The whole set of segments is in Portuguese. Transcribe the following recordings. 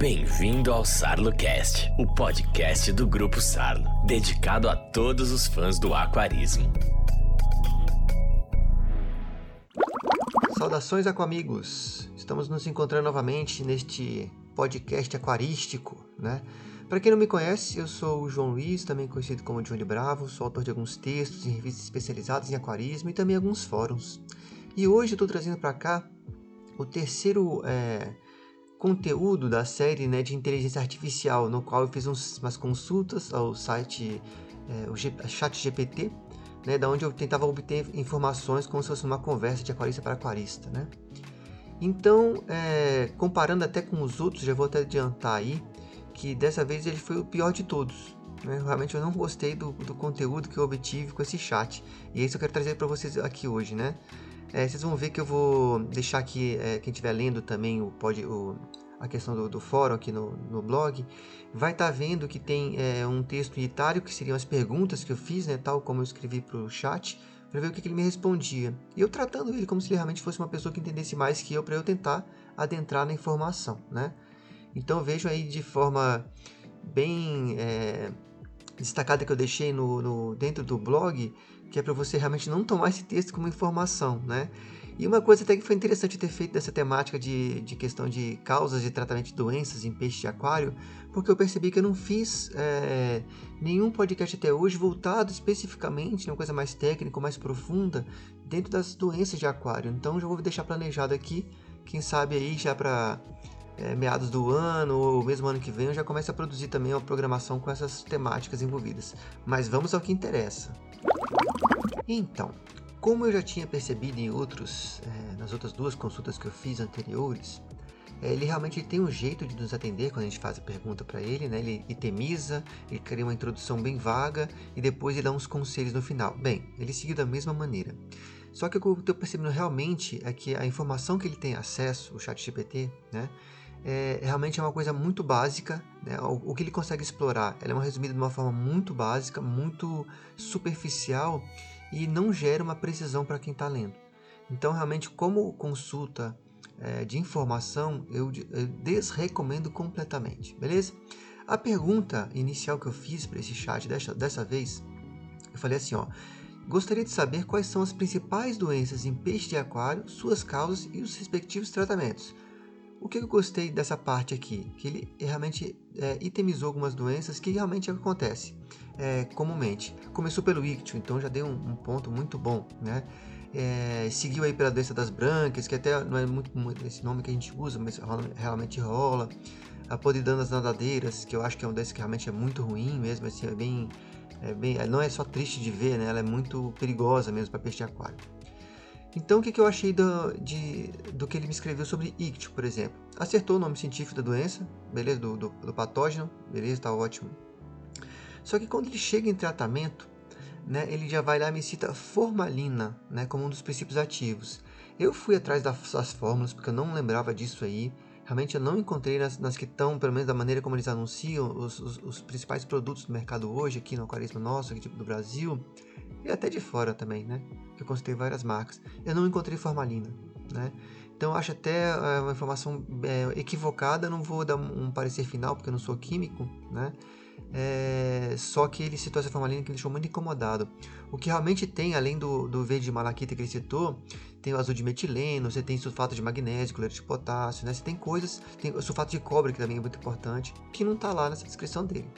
Bem-vindo ao SarloCast, o podcast do Grupo Sarlo, dedicado a todos os fãs do aquarismo. Saudações aquamigos! Estamos nos encontrando novamente neste podcast aquarístico, né? Para quem não me conhece, eu sou o João Luiz, também conhecido como Johnny Bravo, sou autor de alguns textos em revistas especializadas em aquarismo e também alguns fóruns. E hoje eu estou trazendo para cá o terceiro é, conteúdo da série né, de inteligência artificial, no qual eu fiz umas consultas ao site, é, o G, Chat GPT, né, da onde eu tentava obter informações como se fosse uma conversa de aquarista para aquarista. Né? Então, é, comparando até com os outros, já vou até adiantar aí, que dessa vez ele foi o pior de todos. Né? Realmente eu não gostei do, do, conteúdo que eu obtive com esse chat. E é isso que eu quero trazer para vocês aqui hoje, né? É, vocês vão ver que eu vou deixar aqui, é, quem estiver lendo também o, pode, o, a questão do, do, fórum aqui no, no blog, vai estar tá vendo que tem é, um texto unitário, que seriam as perguntas que eu fiz, né, tal como eu escrevi para o chat, para ver o que, que, ele me respondia. E eu tratando ele como se ele realmente fosse uma pessoa que entendesse mais que eu, para eu tentar adentrar na informação, né? Então vejo aí de forma bem é, destacada que eu deixei no, no, dentro do blog, que é para você realmente não tomar esse texto como informação, né? E uma coisa até que foi interessante ter feito dessa temática de, de questão de causas de tratamento de doenças em peixe de aquário, porque eu percebi que eu não fiz é, nenhum podcast até hoje voltado especificamente, uma coisa mais técnica, mais profunda, dentro das doenças de aquário. Então já vou deixar planejado aqui, quem sabe aí já para é, meados do ano ou mesmo ano que vem eu já começo a produzir também uma programação com essas temáticas envolvidas. Mas vamos ao que interessa. Então, como eu já tinha percebido em outros, é, nas outras duas consultas que eu fiz anteriores, é, ele realmente tem um jeito de nos atender quando a gente faz a pergunta para ele, né? Ele itemiza, ele cria uma introdução bem vaga e depois ele dá uns conselhos no final. Bem, ele seguiu da mesma maneira. Só que o que eu estou percebendo realmente é que a informação que ele tem acesso, o chat GPT, né? É, realmente é uma coisa muito básica. Né? O, o, que ele consegue explorar ela é uma resumida de uma forma muito básica, muito superficial e não gera uma precisão para quem está lendo. Então, realmente, como consulta é, de informação, eu, eu desrecomendo completamente, beleza? A pergunta inicial que eu fiz para esse chat dessa, dessa vez, eu falei assim, ó. Gostaria de saber quais são as principais doenças em peixe de aquário, suas causas e os respectivos tratamentos. O que eu gostei dessa parte aqui? Que ele realmente é, itemizou algumas doenças que realmente acontece é, comumente. Começou pelo ictio, então já deu um, um ponto muito bom, né? É, seguiu aí pela doença das brancas, que até não é muito, muito esse nome que a gente usa, mas realmente rola. A podridão das nadadeiras, que eu acho que é uma doença que realmente é muito ruim mesmo, assim, é bem, é bem, não é só triste de ver, né? Ela é muito perigosa mesmo para peixe aquário. Então, o que, que eu achei do, de, do que ele me escreveu sobre ictio, por exemplo? Acertou o nome científico da doença, beleza? Do, do, do patógeno, beleza? Tá ótimo. Só que quando ele chega em tratamento, né, ele já vai lá e me cita formalina, né, como um dos princípios ativos. Eu fui atrás das, das fórmulas, porque eu não lembrava disso aí. Realmente eu não encontrei nas, nas que estão, pelo menos da maneira como eles anunciam, os, os, os principais produtos do mercado hoje, aqui no aquarismo nosso, aqui do Brasil e até de fora também, né? Eu consultei várias marcas. Eu não encontrei formalina, né? Então eu acho até é, uma informação é, equivocada, não vou dar um parecer final porque eu não sou químico, né? É, só que ele citou essa formalina que me deixou muito incomodado. O que realmente tem, além do, do verde de malaquita que ele citou, tem o azul de metileno, você tem sulfato de magnésio, cloreto de potássio, né? Você tem coisas, tem o sulfato de cobre, que também é muito importante, que não está lá nessa descrição dele.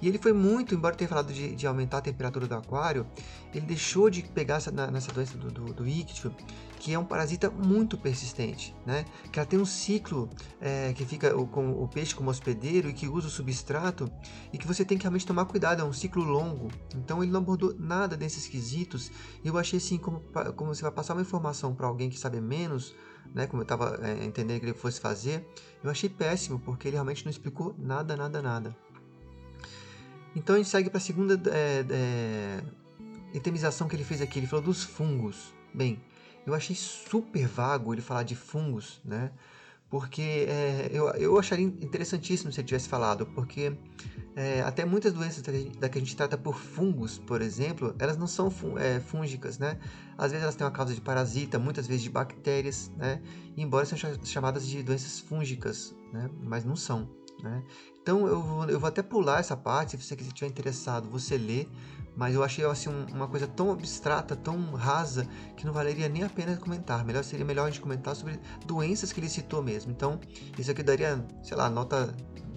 E ele foi muito, embora tenha falado de, de, aumentar a temperatura do aquário, ele deixou de pegar essa, nessa doença do, do, do ictio, que é um parasita muito persistente, né? Que ela tem um ciclo é, que fica com o peixe como hospedeiro e que usa o substrato e que você tem que realmente tomar cuidado, é um ciclo longo. Então ele não abordou nada desses quesitos. E eu achei assim, como, como você vai passar uma informação para alguém que sabe menos, né? Como eu estava é, entendendo que ele fosse fazer, eu achei péssimo, porque ele realmente não explicou nada, nada, nada. Então a gente segue para a segunda é, é, itemização que ele fez aqui. Ele falou dos fungos. Bem, eu achei super vago ele falar de fungos, né? Porque é, eu, eu acharia interessantíssimo se ele tivesse falado, porque é, até muitas doenças da que, a gente trata por fungos, por exemplo, elas não são é, fúngicas, né? Às vezes elas têm uma causa de parasita, muitas vezes de bactérias, né? Embora sejam chamadas de doenças fúngicas, né? Mas não são, né? Então eu vou, eu vou até pular essa parte, se você estiver interessado, você lê, mas eu achei assim uma coisa tão abstrata, tão rasa, que não valeria nem a pena comentar. Melhor seria melhor a gente comentar sobre doenças que ele citou mesmo. Então, isso aqui daria, sei lá, nota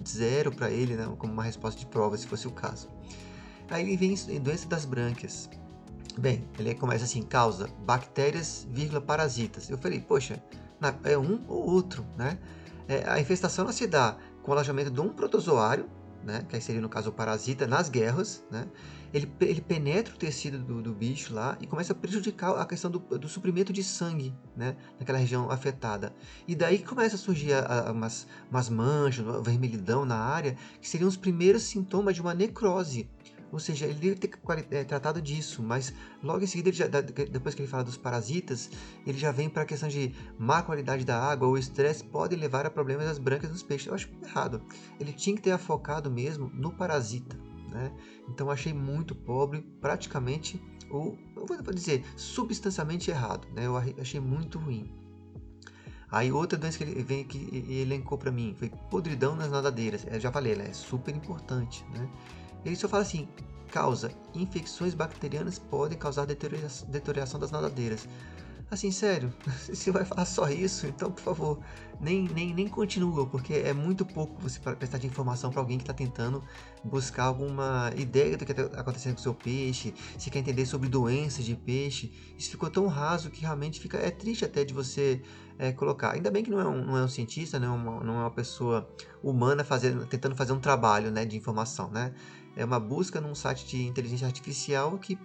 zero para ele, né, como uma resposta de prova, se fosse o caso. Aí vem doença das brânquias. Bem, ele começa assim, causa bactérias, vírgula, parasitas. Eu falei, poxa, é um ou outro, né? É, a infestação ela se dá com o alojamento de um protozoário, né, que seria no caso o parasita, nas guerras, né, ele, ele penetra o tecido do, do, bicho lá e começa a prejudicar a questão do, do suprimento de sangue né, naquela região afetada. E daí começa a surgir a, a, umas, umas manchas, vermelhidão na área, que seriam os primeiros sintomas de uma necrose. Ou seja, ele deve ter é, tratado disso, mas logo em seguida, já, depois que ele fala dos parasitas, ele já vem para a questão de má qualidade da água ou estresse pode levar a problemas das brancas dos peixes. Eu acho errado. Ele tinha que ter focado mesmo no parasita. Né? Então achei muito pobre, praticamente, ou vou dizer, substancialmente errado. Né? Eu achei muito ruim. Aí outra doença que ele vem que ele elencou para mim foi podridão nas nadadeiras. Eu já falei, ela é super importante, né? Ele só fala assim: causa infecções bacterianas podem causar deterioração das nadadeiras. Assim, sério, se vai falar só isso, então por favor, nem, nem, nem continua, porque é muito pouco você prestar de informação para alguém que está tentando buscar alguma ideia do que está acontecendo com o seu peixe, se quer entender sobre doenças de peixe. Isso ficou tão raso que realmente fica é triste até de você é, colocar. Ainda bem que não é um, não é um cientista, né, uma, não é uma pessoa humana fazendo, tentando fazer um trabalho né, de informação, né? É uma busca num site de inteligência artificial que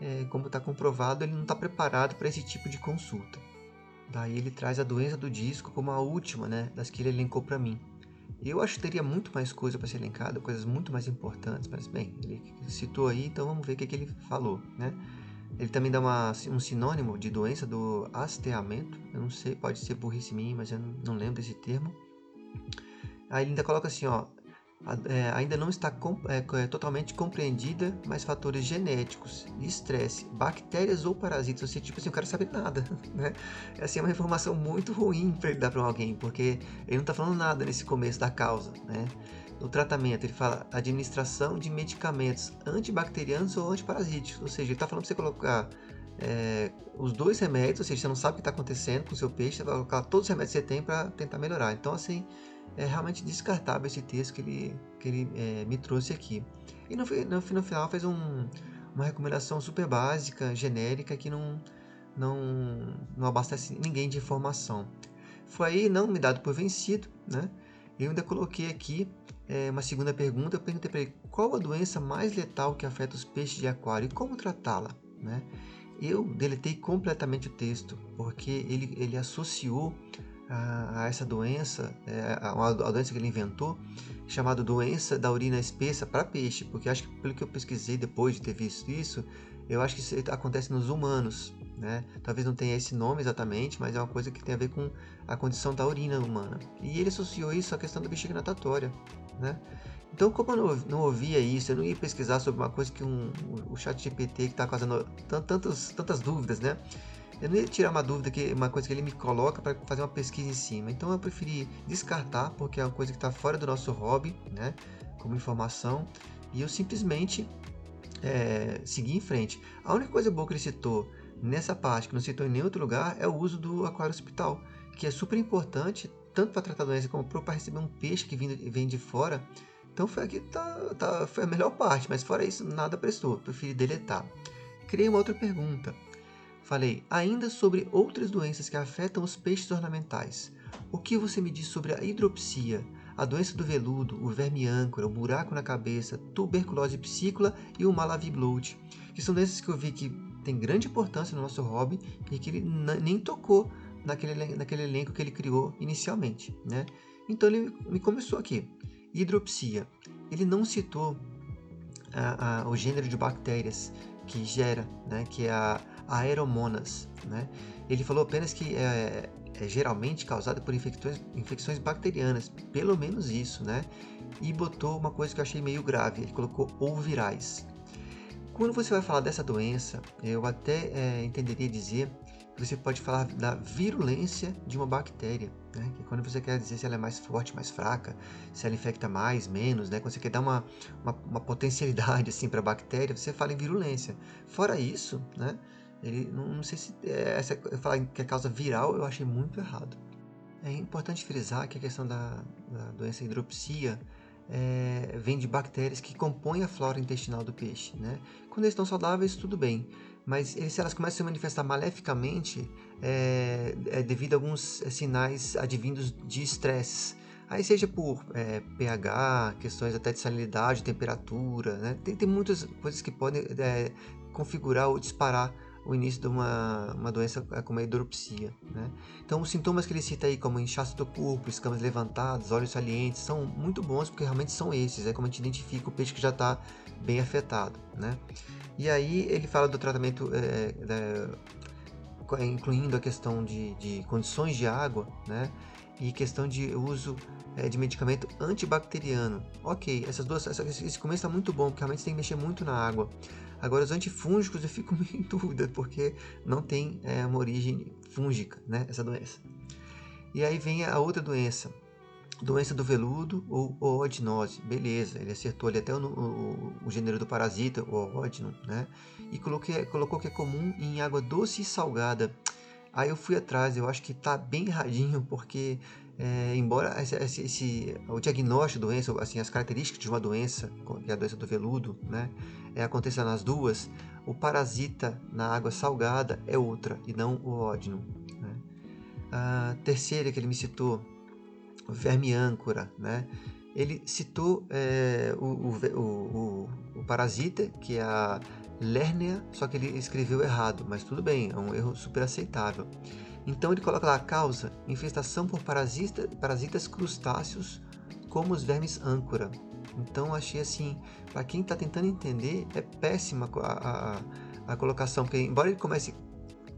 é, como está comprovado, ele não está preparado para esse tipo de consulta. Daí ele traz a doença do disco como a última, né, das que ele elencou para mim. Eu acho que teria muito mais coisa para ser elencada, coisas muito mais importantes, mas bem, ele citou aí, então vamos ver o que, que ele falou, né? Ele também dá uma, um sinônimo de doença do hasteamento, eu não sei, pode ser burrice minha, mas eu não, lembro esse termo. Aí ele ainda coloca assim, ó, é, ainda não está é, é, totalmente compreendida, mas fatores genéticos, estresse, bactérias ou parasitas, seja, tipo assim, o cara sabe nada, né? É assim, é uma informação muito ruim para ele dar para alguém, porque ele não está falando nada nesse começo da causa, né? No tratamento, ele fala administração de medicamentos antibacterianos ou antiparasíticos, ou seja, ele está falando para você colocar é, os dois remédios, ou seja, você não sabe o que está acontecendo com o seu peixe, você vai colocar todos os remédios que você tem para tentar melhorar. Então, assim, é realmente descartável esse texto que ele, que ele é, me trouxe aqui. E no, no, no final fez um, uma recomendação super básica, genérica, que não, não, não abastece ninguém de informação. Foi aí não me dado por vencido, né? Eu ainda coloquei aqui é, uma segunda pergunta. Eu perguntei para ele qual a doença mais letal que afeta os peixes de aquário e como tratá-la, né? Eu deletei completamente o texto porque ele, ele associou a, essa doença, é, a, a, doença que ele inventou, chamada doença da urina espessa para peixe, porque acho que pelo que eu pesquisei depois de ter visto isso, eu acho que isso acontece nos humanos, né? Talvez não tenha esse nome exatamente, mas é uma coisa que tem a ver com a condição da urina humana. E ele associou isso à questão da bexiga natatória, né? Então, como eu não, não ouvia isso, eu não ia pesquisar sobre uma coisa que um, o chat GPT que está causando tantas, tantas dúvidas, né? Eu não ia tirar uma dúvida, que uma coisa que ele me coloca para fazer uma pesquisa em cima. Então eu preferi descartar, porque é uma coisa que está fora do nosso hobby, né? Como informação, e eu simplesmente é, segui em frente. A única coisa boa que ele citou nessa parte, que não citou em nenhum outro lugar, é o uso do aquário hospital, que é super importante, tanto para tratar doença como para receber um peixe que vem de fora. Então foi aqui tá, tá, foi a melhor parte, mas fora isso nada prestou, preferi deletar. Criei uma outra pergunta. Falei ainda sobre outras doenças que afetam os peixes ornamentais. O que você me diz sobre a hidropsia, a doença do veludo, o verme âncora, o buraco na cabeça, tuberculose psícola e o malavi bloat, que são doenças que eu vi que tem grande importância no nosso hobby e que ele nem tocou naquele, naquele elenco que ele criou inicialmente. Né? Então ele me começou aqui. Hidropsia. Ele não citou a, a, o gênero de bactérias que gera, né, que é a Aeromonas, né? Ele falou apenas que é, é geralmente causada por infecções, infecções bacterianas, pelo menos isso, né? E botou uma coisa que eu achei meio grave, ele colocou ou virais. Quando você vai falar dessa doença, eu até é, entenderia dizer que você pode falar da virulência de uma bactéria, né? Que quando você quer dizer se ela é mais forte, mais fraca, se ela infecta mais, menos, né? Quando você quer dar uma, uma, uma potencialidade assim para a bactéria, você fala em virulência. Fora isso, né? Ele não, não sei se é, essa falar que é causa viral, eu achei muito errado. É importante frisar que a questão da, da doença hidropsia é, vem de bactérias que compõem a flora intestinal do peixe. Né? Quando eles estão saudáveis, tudo bem. Mas eles, se elas começam a se manifestar maleficamente, é, é devido a alguns é, sinais advindos de estresse. Aí seja por é, pH, questões até de salinidade, temperatura, né? tem, tem muitas coisas que podem é, configurar ou disparar o início de uma, uma doença como a hidropsia. Né? Então, os sintomas que ele cita aí, como inchaço do corpo, escamas levantadas, olhos salientes, são muito bons porque realmente são esses, é como a gente identifica o peixe que já está bem afetado. Né? E aí ele fala do tratamento, é, é, incluindo a questão de, de, condições de água, né? e questão de uso é, de medicamento antibacteriano. Ok, essas duas, esse começo está muito bom, porque realmente você tem que mexer muito na água. Agora, os antifúngicos eu fico meio em dúvida, porque não tem é, uma origem fúngica, né, essa doença. E aí vem a outra doença, doença do veludo ou oodinose. Beleza, ele acertou ali até o, o, o gênero do parasita, o oodinum, né? E coloquei, colocou que é comum em água doce e salgada. Aí eu fui atrás, eu acho que tá bem erradinho, porque é, embora esse, esse, esse, o diagnóstico da doença, assim, as características de uma doença, que é a doença do veludo, né, é, aconteça nas duas, o parasita na água salgada é outra e não o ódino. Né. A terceira que ele me citou, o verme âncora, né, ele citou é, o, o, o, o, parasita, que é a Lernea, só que ele escreveu errado, mas tudo bem, é um erro super aceitável. Então ele coloca lá a causa: infestação por parasita, parasitas crustáceos, como os vermes âncora. Então achei assim, para quem está tentando entender, é péssima a, a, a, colocação, porque embora ele comece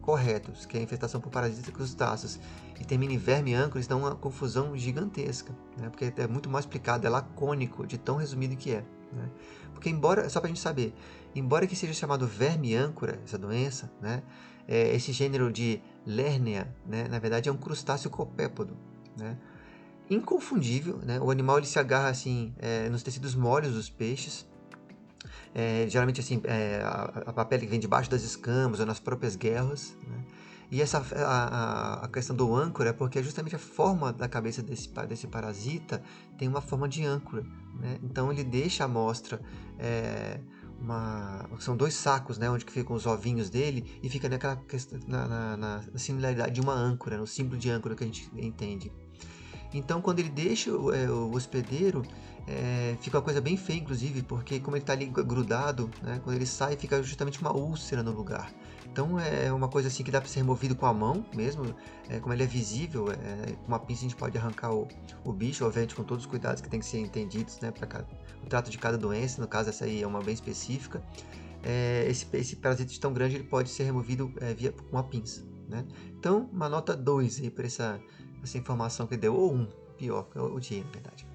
correto, que é a infestação por parasitas crustáceos, e termine em verme âncora, isso dá uma confusão gigantesca, né? porque é muito mal explicado, é lacônico, de tão resumido que é. Né? Porque embora, só para a gente saber, embora que seja chamado verme âncora, essa doença, né? é, esse gênero de Lernea, né, na verdade é um crustáceo copépodo, né? Inconfundível, né? O animal ele se agarra assim é, nos tecidos moles dos peixes, é, geralmente assim é, a, a, pele que vem debaixo das escamas ou nas próprias guerras, né? E essa a, a, questão do âncora é porque justamente a forma da cabeça desse, desse parasita tem uma forma de âncora, né? Então ele deixa a amostra é, uma, são dois sacos, né, onde ficam os ovinhos dele e fica naquela na, na, na, similaridade de uma âncora, no símbolo de âncora que a gente entende. Então, quando ele deixa é, o hospedeiro, é, fica uma coisa bem feia, inclusive, porque como ele está ali grudado, né, quando ele sai, fica justamente uma úlcera no lugar. Então é uma coisa assim que dá para ser removido com a mão mesmo, é, como ele é visível, é, com uma pinça a gente pode arrancar o, o bicho, obviamente com todos os cuidados que tem que ser entendidos, né, para o trato de cada doença, no caso essa aí é uma bem específica. É, esse, esse parasita tão grande ele pode ser removido é, via uma pinça, né? Então uma nota 2 aí para essa, essa informação que deu, ou um, pior, eu odiei na verdade.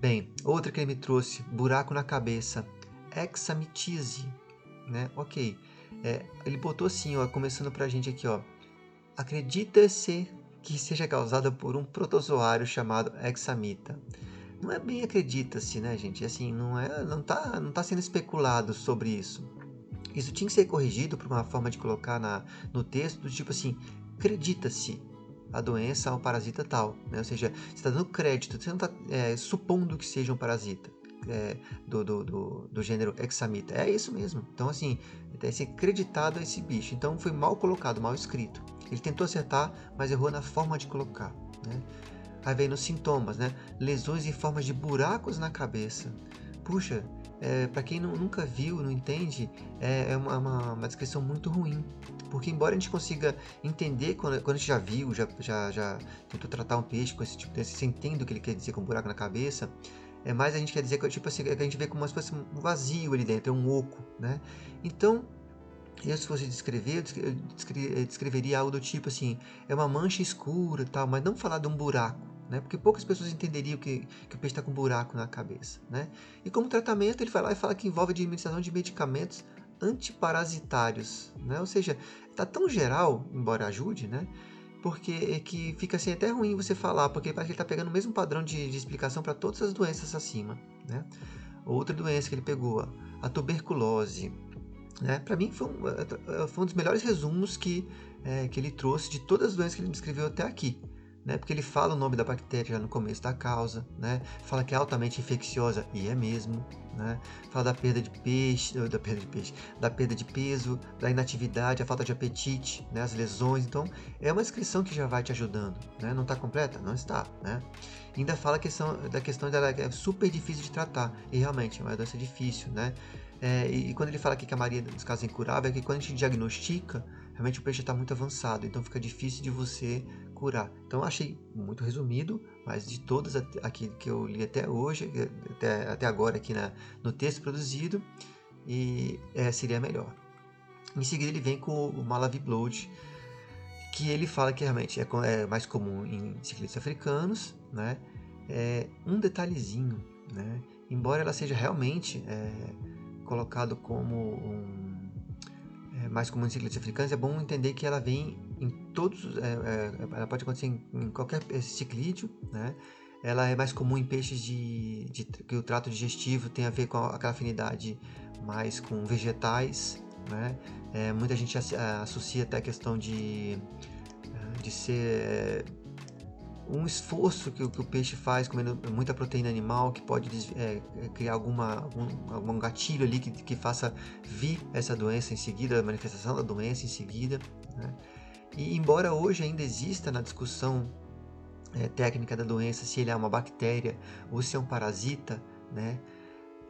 Bem, outra que ele me trouxe, buraco na cabeça, examitise, né? Ok, é, ele botou assim, ó, começando pra gente aqui, ó. Acredita-se que seja causada por um protozoário chamado hexamita. Não é bem acredita-se, né, gente? Assim, não é, não tá, não tá sendo especulado sobre isso. Isso tinha que ser corrigido por uma forma de colocar na, no texto do tipo assim, acredita-se a doença ao parasita tal, né? Ou seja, você está dando crédito, você não está é, supondo que seja um parasita é, do, do, do, do, gênero Hexamita. É isso mesmo. Então, assim, deve ser acreditado a esse bicho. Então, foi mal colocado, mal escrito. Ele tentou acertar, mas errou na forma de colocar. Né? Aí vem nos sintomas, né? Lesões em forma de buracos na cabeça. Puxa, é, para quem não, nunca viu, não entende, é, é uma, uma, uma, descrição muito ruim. Porque embora a gente consiga entender quando, quando a gente já viu, já, já, já tentou tratar um peixe com esse tipo de... Você entende o que ele quer dizer com buraco na cabeça, é mais a gente quer dizer que tipo assim, que a gente vê como se fosse um vazio ali dentro, é um oco, né? Então, eu, se fosse descrever, eu descreveria algo do tipo assim: é uma mancha escura tal, mas não falar de um buraco, né? Porque poucas pessoas entenderiam que, que o peixe está com um buraco na cabeça, né? E como tratamento, ele vai lá e fala que envolve a administração de medicamentos antiparasitários, né? Ou seja, está tão geral, embora ajude, né? Porque é que fica assim até ruim você falar, porque parece que ele está pegando o mesmo padrão de, de explicação para todas as doenças acima, né? Outra doença que ele pegou, a tuberculose, né? Para mim foi um, é, foi um, dos melhores resumos que, é, que ele trouxe de todas as doenças que ele descreveu até aqui né? Porque ele fala o nome da bactéria já no começo da causa, né? Fala que é altamente infecciosa e é mesmo, né? Fala da perda de peixe, da perda de peixe, da perda de peso, da inatividade, a falta de apetite, né? As lesões. Então, é uma descrição que já vai te ajudando, né? Não está completa? Não está, né? Ainda fala questão, da questão dela é super difícil de tratar e realmente é uma doença difícil, né? É, e, e, quando ele fala aqui que a maioria dos casos é incurável, é que quando a gente diagnostica, realmente o peixe está muito avançado, então fica difícil de você Então achei muito resumido, mas de todas aqui que eu li até hoje, até, até agora aqui na, no texto produzido, e é, seria melhor. Em seguida ele vem com o Malawi Blood, que ele fala que realmente é, é mais comum em ciclistas africanos, né? É um detalhezinho, né? Embora ela seja realmente é, colocado como um, é, mais comum em ciclistas africanos, é bom entender que ela vem em todos, é, é, ela pode acontecer em, em, qualquer ciclídeo, né? Ela é mais comum em peixes de, de, que o trato digestivo tem a ver com aquela afinidade mais com vegetais, né? É, muita gente associa até a questão de, de ser um esforço que, que, o peixe faz comendo muita proteína animal que pode é, criar alguma, algum, algum gatilho ali que, que faça vir essa doença em seguida, a manifestação da doença em seguida. Né? E embora hoje ainda exista na discussão é, técnica da doença se ele é uma bactéria ou se é um parasita, né?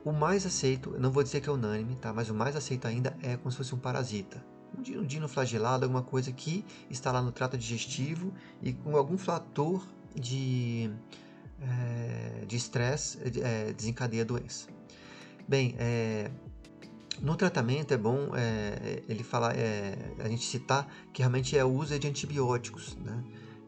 O mais aceito, não vou dizer que é unânime, tá? Mas o mais aceito ainda é como se fosse um parasita. Um dino, flagelado, alguma coisa que está lá no trato digestivo e com algum fator de é, de estresse é, desencadeia a doença. Bem, é, no tratamento é bom é, ele falar, é, a gente citar que realmente é o uso de antibióticos, né?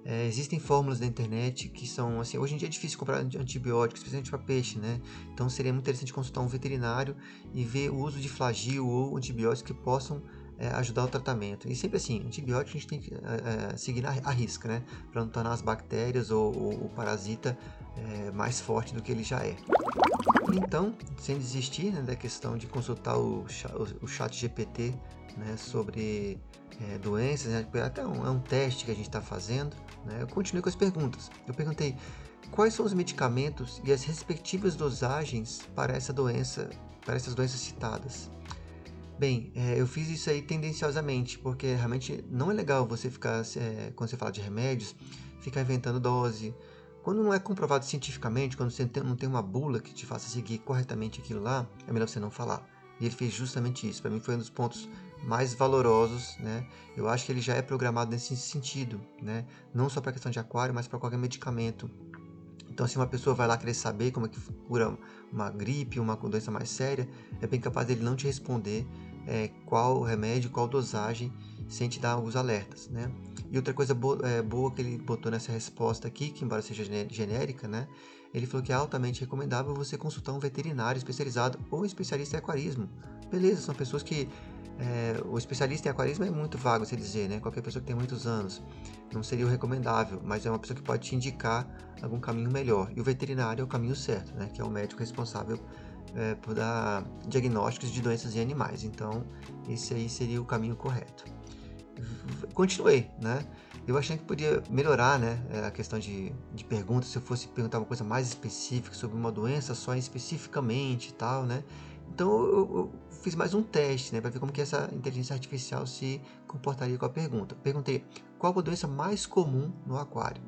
É, existem fórmulas na internet que são assim, hoje em dia é difícil comprar antibióticos, especialmente para peixe, né? Então seria muito interessante consultar um veterinário e ver o uso de flagil ou antibióticos que possam é, ajudar o tratamento. E sempre assim, antibiótico a gente tem que é, é seguir a, risca, né? Para não tornar as bactérias ou, ou o parasita é, mais forte do que ele já é. Então, sem desistir né, da questão de consultar o, o, chat GPT né, sobre é, doenças, né, até um, é um teste que a gente está fazendo, né, eu continuei com as perguntas. Eu perguntei quais são os medicamentos e as respectivas dosagens para essa doença, para essas doenças citadas. Bem, é, eu fiz isso aí tendenciosamente, porque realmente não é legal você ficar, é, quando você fala de remédios, ficar inventando dose, quando não é comprovado cientificamente, quando você não tem uma bula que te faça seguir corretamente aquilo lá, é melhor você não falar. E ele fez justamente isso. Para mim foi um dos pontos mais valorosos, né? Eu acho que ele já é programado nesse sentido, né? Não só para questão de aquário, mas para qualquer medicamento. Então, se uma pessoa vai lá querer saber como é que cura uma gripe, uma doença mais séria, é bem capaz dele não te responder é, qual remédio, qual dosagem, sem te dar alguns alertas, né? E outra coisa boa, é, boa que ele botou nessa resposta aqui, que embora seja genérica, né? Ele falou que é altamente recomendável você consultar um veterinário especializado ou especialista em aquarismo. Beleza, são pessoas que. É, o especialista em aquarismo é muito vago se dizer, né? Qualquer pessoa que tem muitos anos. Não seria o recomendável, mas é uma pessoa que pode te indicar algum caminho melhor. E o veterinário é o caminho certo, né? Que é o médico responsável é, por dar diagnósticos de doenças em animais. Então, esse aí seria o caminho correto continuei, né? Eu achei que podia melhorar, né, a questão de, de perguntas, se eu fosse perguntar uma coisa mais específica sobre uma doença só especificamente e tal, né? Então eu, eu fiz mais um teste, né, para ver como que essa inteligência artificial se comportaria com a pergunta. Perguntei qual a doença mais comum no aquário.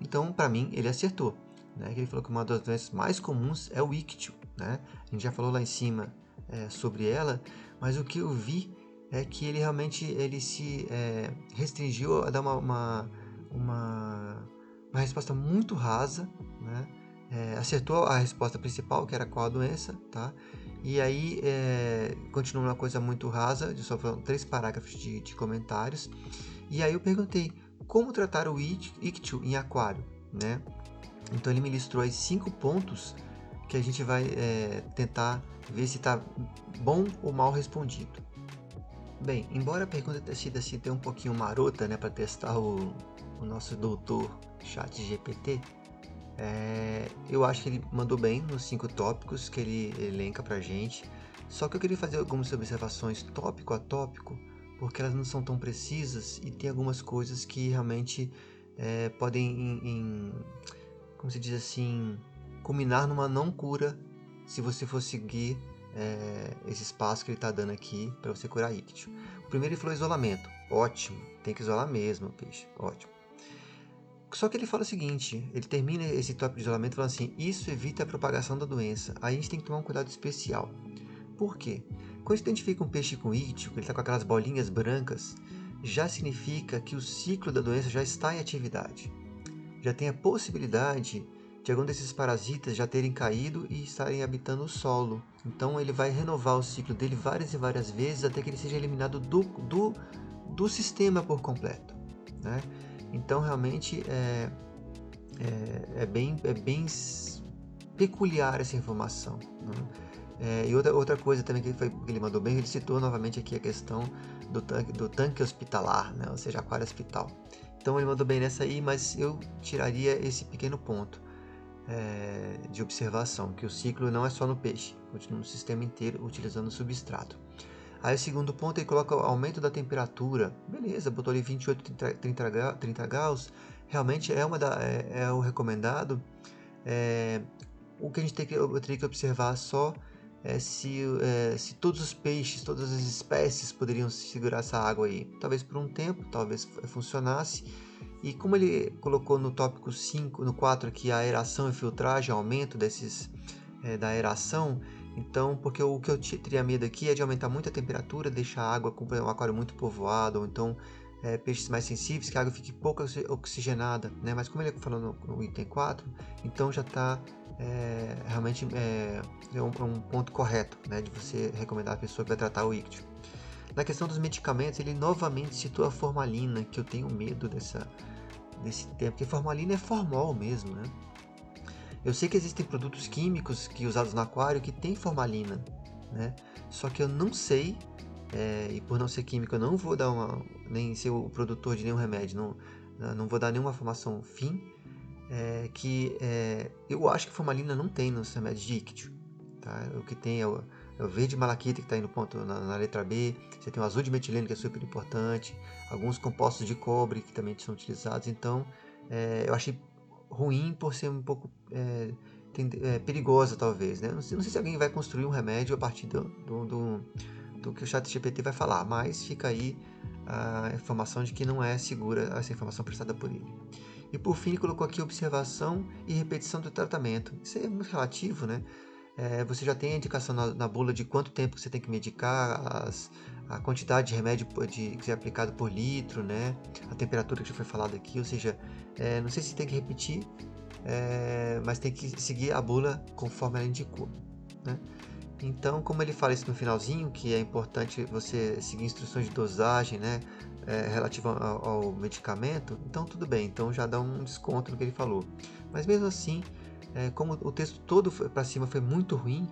Então, para mim, ele acertou, né? Ele falou que uma das doenças mais comuns é o ictio, né? A gente já falou lá em cima é, sobre ela, mas o que eu vi é que ele realmente ele se é, restringiu a dar uma, uma, uma, uma, resposta muito rasa, né? é, acertou a resposta principal, que era qual a doença, tá? E aí é, uma coisa muito rasa, só foram três parágrafos de, de, comentários. E aí eu perguntei como tratar o ictio em aquário, né? Então ele me listrou aí cinco pontos que a gente vai é, tentar ver se está bom ou mal respondido. Bem, embora a pergunta tenha sido assim, um pouquinho marota, né, para testar o, o nosso doutor chat GPT, é, eu acho que ele mandou bem nos cinco tópicos que ele elenca pra gente. Só que eu queria fazer algumas observações tópico a tópico, porque elas não são tão precisas e tem algumas coisas que realmente é, podem, em, em, como se diz assim, culminar numa não cura se você for seguir é, esse espaço que ele está dando aqui para você curar ictio. O primeiro ele falou isolamento. Ótimo, tem que isolar mesmo, peixe. Ótimo. Só que ele fala o seguinte, ele termina esse tópico de isolamento falando assim, isso evita a propagação da doença. Aí a gente tem que tomar um cuidado especial. Por quê? Quando a identifica um peixe com íctio, ele está com aquelas bolinhas brancas, já significa que o ciclo da doença já está em atividade. Já tem a possibilidade de algum desses parasitas já terem caído e estarem habitando o solo. Então ele vai renovar o ciclo dele várias e várias vezes até que ele seja eliminado do, do, do sistema por completo. Né? Então realmente é, é, é, bem, é bem peculiar essa informação. Né? É, e outra, outra coisa também que ele, foi, que ele mandou bem, ele citou novamente aqui a questão do tanque, do tanque hospitalar, né? ou seja, aquário hospital. Então ele mandou bem nessa aí, mas eu tiraria esse pequeno ponto é, de observação, que o ciclo não é só no peixe, continua no sistema inteiro utilizando o substrato. Aí o segundo ponto ele coloca o aumento da temperatura. Beleza, botou ali 28, 30, 30 graus. Realmente é, uma da, é, é o recomendado. É, o que a gente tem que, eu teria que observar só é se, é, se todos os peixes, todas as espécies poderiam segurar essa água aí. Talvez por um tempo, talvez funcionasse. E como ele colocou no tópico 5, no 4 aqui, a aeração e filtragem, aumento desses, é, da aeração, então, porque o que eu teria medo aqui é de aumentar muito a temperatura, deixar a água com um aquário muito povoado, ou então é, peixes mais sensíveis, que a água fique pouco oxigenada, né? Mas como ele falou no, no item 4, então já está é, realmente é, um, é, um, ponto correto, né? De você recomendar a pessoa que vai tratar o íctio. Na questão dos medicamentos, ele novamente citou a formalina, que eu tenho medo dessa, desse tempo, porque formalina é formol mesmo, né? Eu sei que existem produtos químicos que usados no aquário que tem formalina, né? Só que eu não sei, é, e por não ser químico eu não vou dar uma, nem ser o produtor de nenhum remédio, não, não vou dar nenhuma informação fim, é, que é, eu acho que formalina não tem nos remédios de íctio, tá? O que tem é o, é o verde malaquita que está aí no ponto na, na, letra B, você tem o azul de metileno que é super importante, alguns compostos de cobre que também são utilizados, então é, eu achei ruim por ser um pouco é, tem, é, perigosa, talvez. Né? Não sei, não, sei, se alguém vai construir um remédio a partir do, do, do, do que o chat GPT vai falar, mas fica aí a informação de que não é segura essa informação prestada por ele. E por fim, ele colocou aqui observação e repetição do tratamento. Isso é muito relativo, né? É, você já tem a indicação na, na, bula de quanto tempo você tem que medicar, as, a quantidade de remédio de, que é aplicado por litro, né? A temperatura que já foi falada aqui, ou seja, é, não sei se tem que repetir, é, mas tem que seguir a bula conforme ela indicou, né? Então, como ele fala isso no finalzinho, que é importante você seguir instruções de dosagem, né? É, relativa ao, ao, medicamento, então tudo bem, então já dá um desconto no que ele falou. Mas mesmo assim, é, como o texto todo para cima foi muito ruim,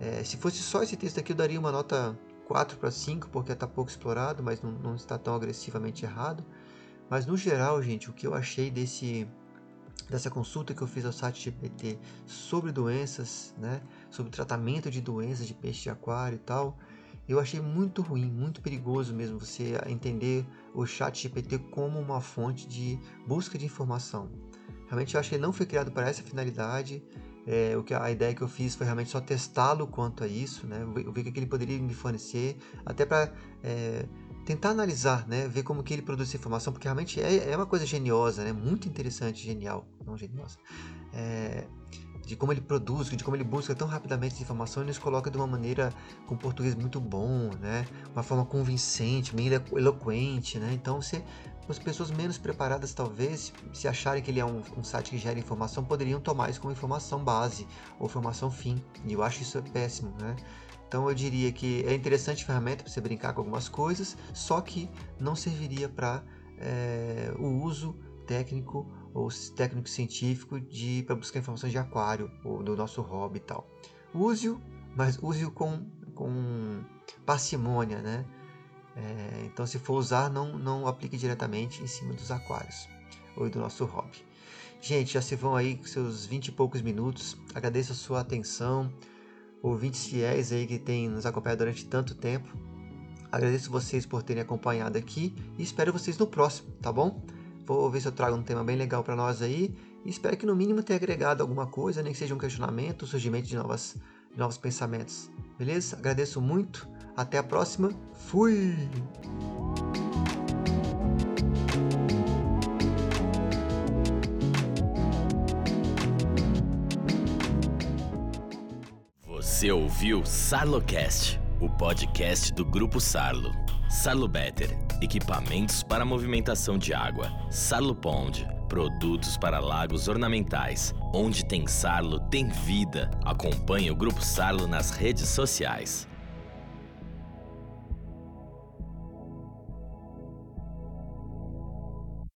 é, se fosse só esse texto aqui eu daria uma nota 4 para 5, porque está pouco explorado, mas não, não, está tão agressivamente errado. Mas no geral, gente, o que eu achei desse dessa consulta que eu fiz ao site GPT sobre doenças, né, sobre tratamento de doenças de peixe de aquário e tal, eu achei muito ruim, muito perigoso mesmo você entender o chat GPT como uma fonte de busca de informação. Realmente eu acho que ele não foi criado para essa finalidade. É, o que a ideia que eu fiz foi realmente só testá-lo quanto a isso, né? ver o que ele poderia me fornecer, até para é, tentar analisar, né? ver como que ele produz essa informação, porque realmente é, é uma coisa geniosa, né? muito interessante, genial, não geniosa. É, de como ele produz, de como ele busca tão rapidamente essa informação e nos coloca de uma maneira com português muito bom, né? Uma forma convincente, meio eloquente, né? Então, você, as pessoas menos preparadas, talvez, se acharem que ele é um, um, site que gera informação, poderiam tomar isso como informação base ou informação fim. E eu acho isso péssimo, né? Então eu diria que é interessante ferramenta para você brincar com algumas coisas, só que não serviria para é, o uso técnico ou técnico científico de para buscar informações de aquário ou do nosso hobby e tal. Use-o, mas use-o com, com parcimônia, né? É, então, se for usar, não, não aplique diretamente em cima dos aquários ou do nosso hobby. Gente, já se vão aí com seus 20 e poucos minutos. Agradeço a sua atenção, ouvintes fiéis aí que têm nos acompanhado durante tanto tempo. Agradeço vocês por terem acompanhado aqui e espero vocês no próximo, tá bom? Vou ver se eu trago um tema bem legal para nós aí. Espero que no mínimo tenha agregado alguma coisa, nem que seja um questionamento, um surgimento de, novas, de novos pensamentos. Beleza? Agradeço muito. Até a próxima. Fui! Você ouviu Sarlocast, o podcast do Grupo Sarlo. Sarlo Better, equipamentos para movimentação de água. Sarlo Pond, produtos para lagos ornamentais. Onde tem Sarlo, tem vida. Acompanhe o Grupo Sarlo nas redes sociais.